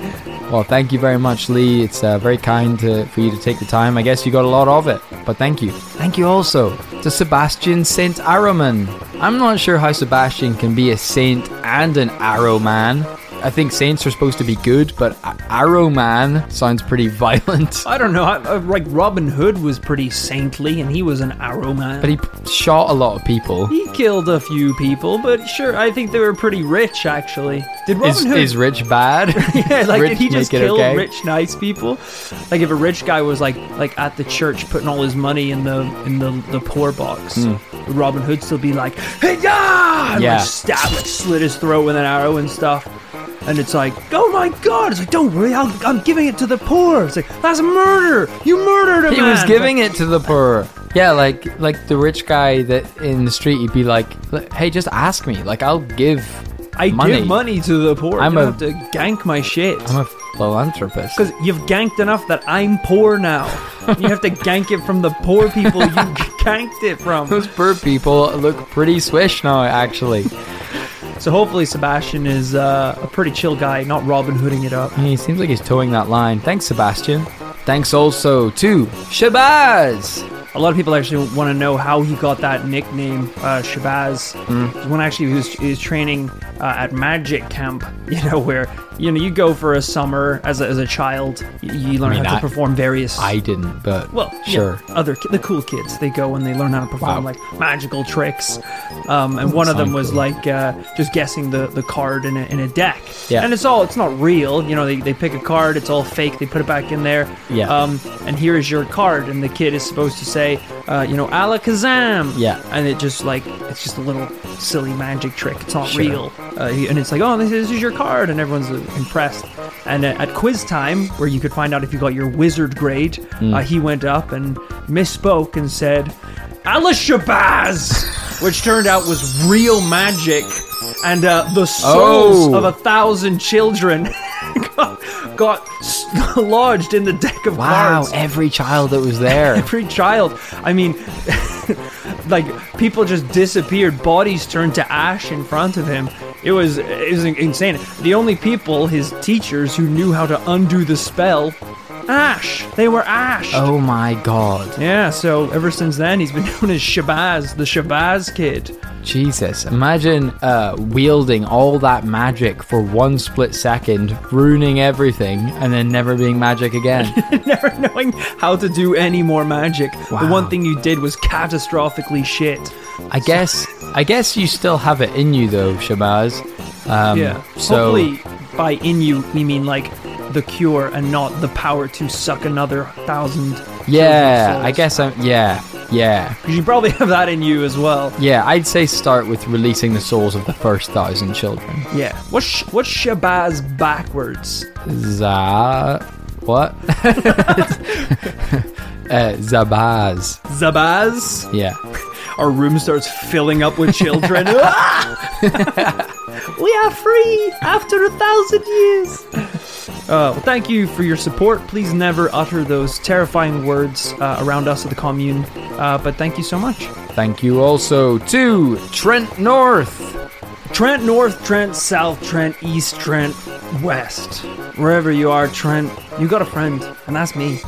Well, thank you very much, Lee. It's uh, very kind to, for you to take the time. I guess you got a lot of it, but thank you. Thank you also to Sebastian Saint Arrowman. I'm not sure how Sebastian can be a saint and an arrow man. I think saints are supposed to be good, but arrow man sounds pretty violent. I don't know. I, I, like Robin Hood was pretty saintly, and he was an arrow man. But he p- shot a lot of people. He killed a few people, but sure, I think they were pretty rich, actually. Did Robin Is, Hood? is rich bad? yeah, like Rich did he just kill okay? rich, nice people? Like if a rich guy was like like at the church putting all his money in the in the the poor box, would Robin Hood still be like, "Hey, yeah!" And. Yeah. like stab, like slit his throat with an arrow and stuff. And it's like, oh my god! It's like, don't worry, I'll, I'm giving it to the poor. It's like that's murder. You murdered a He man. was giving it to the poor. Yeah, like like the rich guy that in the street, he'd be like, "Hey, just ask me. Like, I'll give I money. give money to the poor. I'm you a- have to gank my shit. I'm a philanthropist." Because you've ganked enough that I'm poor now. you have to gank it from the poor people you ganked it from. Those poor people look pretty swish now, actually. So hopefully Sebastian is uh, a pretty chill guy, not Robin Hooding it up. He seems like he's towing that line. Thanks, Sebastian. Thanks also to Shabazz. A lot of people actually want to know how he got that nickname, uh, Shabazz. Hmm. When actually he was, he was training uh, at Magic Camp, you know, where you know you go for a summer as a, as a child, you, you learn mean, how to I- perform various. I didn't, but well, yeah, sure. other the cool kids they go and they learn how to perform Wow. like magical tricks, um, and one of them was cool. like uh, just guessing the, the card in a, in a deck. Yeah. and it's all it's not real. You know, they, they pick a card, it's all fake. They put it back in there. Yeah. Um, and here is your card, and the kid is supposed to say, uh, you know, alakazam. Yeah. and it just like it's just a little silly magic trick. It's not Sure. real. Uh, and it's like, oh, this is, this is your card, and everyone's uh, impressed. And uh, at quiz time, where you could find out if you got your wizard grade, Hmm. uh, he went up and misspoke and said, Alishabaz, which turned out was real magic, and uh, the souls Oh. of a thousand children got, lodged in the deck of Wow, cards every child that was there. every child. I mean, like people just disappeared. Bodies turned to ash in front of him. It was it was insane. The only people, his teachers, who knew how to undo the spell, ash. They were ash. oh my god. Yeah. So ever since then, he's been known as Shabazz, the Shabazz kid. Jesus. Imagine uh, wielding all that magic for one split second, ruining everything, and then never being magic again. Never knowing how to do any more magic. The one thing you did was catastrophically shit. I guess I guess you still have it in you though, Shabazz. Um, Yeah. So Hopefully, by in you, we mean like the cure and not the power to suck another thousand. yeah, I guess I'm yeah, yeah. Because you probably have that in you as well. Yeah, I'd say start with releasing the souls of the first thousand children. Yeah. What's sh- what's Shabazz backwards? Za what? uh, Zabaz. Zabaz. Yeah. Our room starts filling up with children. We are free after a thousand years. Uh, well, thank you for your support. Please never utter those terrifying words uh, around us at the commune. Uh, but thank you so much. Thank you also to Trent North. Trent North, Trent South, Trent East, Trent West. Wherever you are, Trent, you got a friend, and that's me.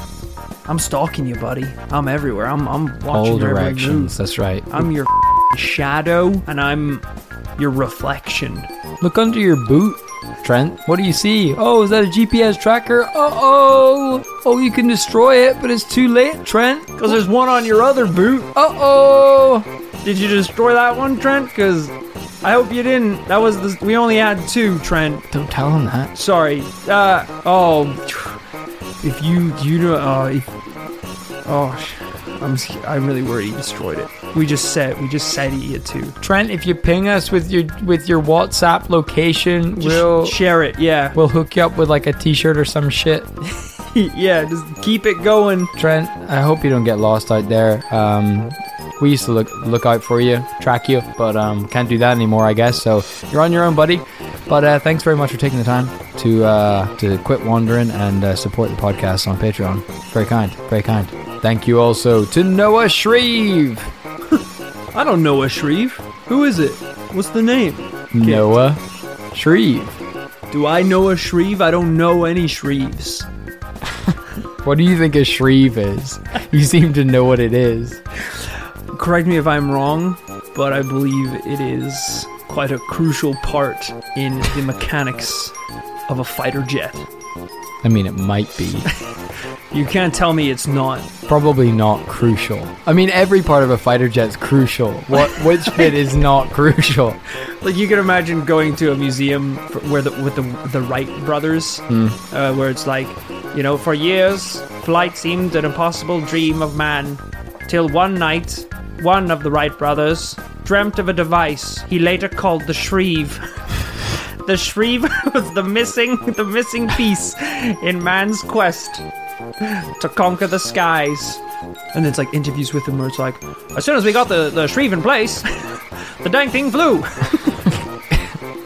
I'm stalking you, buddy. I'm everywhere. I'm I'm watching All your every directions. move. That's right. I'm your shadow, and I'm your reflection. Look under your boot, Trent. What do you see? Oh, is that a GPS tracker? Uh oh. Oh, you can destroy it, but it's too late, Trent. Because there's one on your other boot. Uh oh. Did you destroy that one, Trent? Because I hope you didn't. That was the. We only had two, Trent. Don't tell him that. Sorry. Uh. Oh. If you you know. Uh, if, oh. I'm. I'm really worried he destroyed it. We just said. We just said he had two. Trent, if you ping us with your with your WhatsApp location, Just we'll share it. Yeah. we'll hook you up with like a T-shirt or some shit. yeah. Just keep it going. Trent, I hope you don't get lost out there. Um, we used to look look out for you, track you, but um, can't do that anymore, I guess. So you're on your own, buddy. But uh, thanks very much for taking the time to uh, to quit wandering and uh, support the podcast on Patreon. Very kind, very kind. Thank you also to Noah Shreve. I don't know a Shreve. Who is it? What's the name? Noah Shreve. Do I know a Shreve? I don't know any Shreves. What do you think a Shreve is? You seem to know what it is. Correct me if I'm wrong, but I believe it is quite a crucial part in the mechanics of a fighter jet. I mean, it might be. You can't tell me it's not. Probably not crucial. I mean, every part of a fighter jet's crucial. What which bit is not crucial? Like you can imagine going to a museum for, where the with the the Wright brothers, uh, where it's like, you know, for years flight seemed an impossible dream of man, till one night, one of the Wright brothers dreamt of a device he later called the Shreve. the Shreve was the missing the missing piece in man's quest to conquer the skies. And it's like interviews with him where it's like, as soon as we got the, the Shreve in place, the dang thing flew.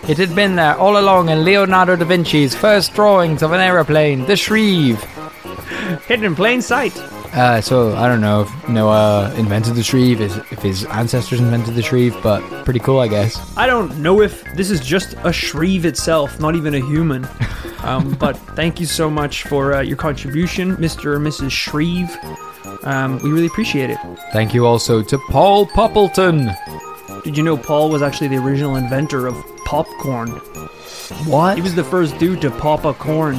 It had been there all along in Leonardo da Vinci's first drawings of an aeroplane, the Shreve. Hidden in plain sight. Uh, so I don't know if Noah invented the Shreve, if his ancestors invented the Shreve, but pretty cool, I guess. I don't know if this is just a Shreve itself, not even a human. Um, but thank you so much for uh, your contribution, Mr. and Mrs. Shreve. Um, we really appreciate it. Thank you also to Paul Poppleton. Did you know Paul was actually the original inventor of popcorn? What? He was the first dude to pop a corn,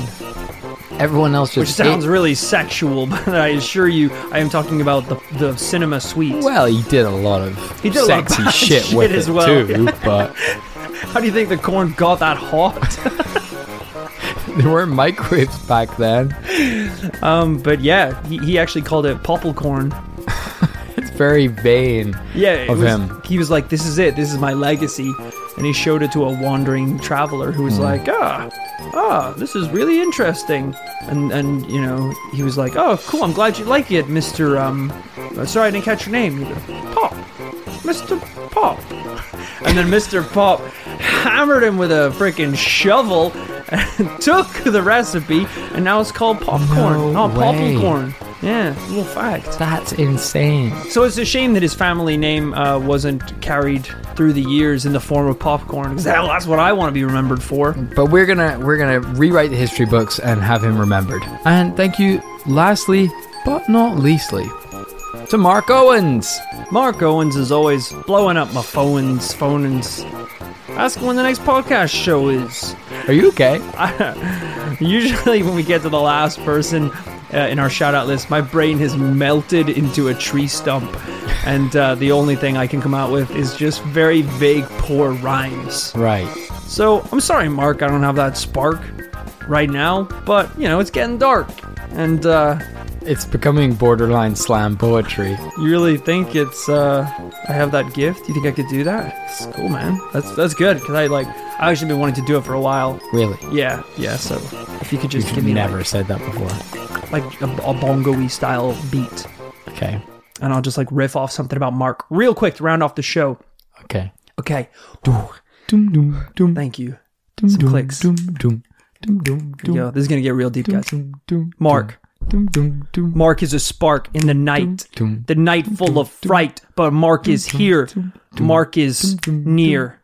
Everyone else just which sounds ate- really sexual, but I assure you, I am talking about the, the cinema suite. Well, he did a lot of He did a lot of sexy shit, shit with as it well. too, but How do you think the corn got that hot? there weren't microwaves back then. um, but yeah, he, he actually called it popcorn. It's very vain. Yeah, of was- him. He was like, "This is it. This is my legacy," and he showed it to a wandering traveler who was like, "Ah, ah, this is really interesting." And and you know, he was like, "Oh, cool. I'm glad you like it, Mister Um, uh, sorry, I didn't catch your name. Pop, Mister Pop." And then Mr. Pop hammered him with a freaking shovel and took the recipe, and now it's called popcorn. No oh, popcorn. Yeah, little fact. That's insane. So it's a shame that his family name uh, wasn't carried through the years in the form of popcorn. Because hell, that's what I want to be remembered for. But we're gonna we're gonna rewrite the history books and have him remembered. And thank you, lastly but not leastly, to Mark Owens. Mark Owens is always blowing up my phones, phones. Ask when the next podcast show is. Are you okay? Usually, when we get to the last person uh, in our shout out list, my brain has melted into a tree stump. And uh, the only thing I can come out with is just very vague, poor rhymes. Right. So I'm sorry, Mark, I don't have that spark right now, but you know, it's getting dark. And uh, It's becoming borderline slam poetry. you really think it's uh, I have that gift? You think I could do that? It's cool, man. That's that's good because I like I actually been wanting to do it for a while. Really. Yeah, yeah. So if you could just give me Never said that before. like, like a, a bongo-y style beat, Okay. and I'll just like riff off something about Mark real quick to round off the show. Okay. Okay, Doom, doom, doom, thank you. doom, some doom, clicks. Doom, doom, doom, doom, Here you go. This is gonna get real deep, guys. doom, doom, Mark. Doom, doom, doom, Mark is a spark in the night. doom, the night full of fright, but Mark is here. Mark is near.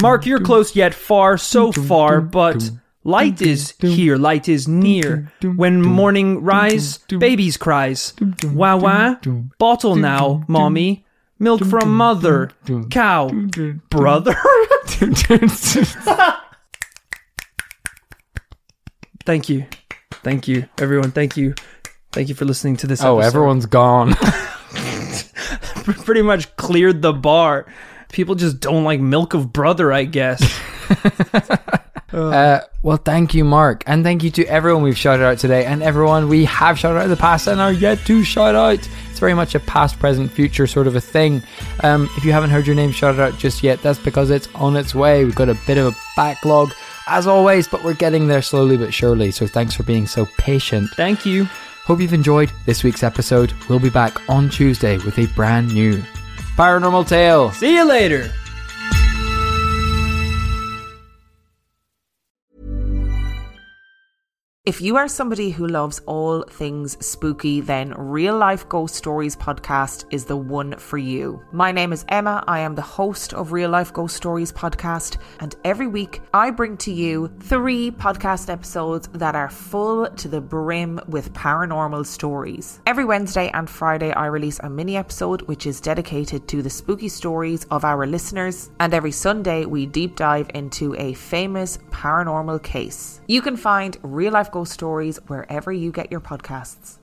Mark, you're close yet far, so far, but light is here, light is near. When morning rise, babies cries. Wah wah, bottle now, mommy. Milk from mother, cow, brother. Thank you. Thank you, everyone. Thank you. Thank you for listening to this Oh, episode. everyone's gone. pretty much cleared the bar. People just don't like milk of brother, I guess. Uh, well, thank you, Mark, and thank you to everyone we've shouted out today, and everyone we have shouted out in the past and are yet to shout out. It's very much a past, present, future sort of a thing. Um, if you haven't heard your name shouted out just yet, that's because it's on its way. We've got a bit of a backlog, as always, but we're getting there slowly but surely. So thanks for being so patient. Thank you. Hope you've enjoyed this week's episode. We'll be back on Tuesday with a brand new paranormal tale. See you later. If you are somebody who loves all things spooky, then Real Life Ghost Stories podcast is the one for you. My name is Emma. I am the host of Real Life Ghost Stories podcast, and every week I bring to you three podcast episodes that are full to the brim with paranormal stories. Every Wednesday and Friday, I release a mini episode which is dedicated to the spooky stories of our listeners, and every Sunday, we deep dive into a famous paranormal case. You can find Real Life Ghost Stories wherever you get your podcasts.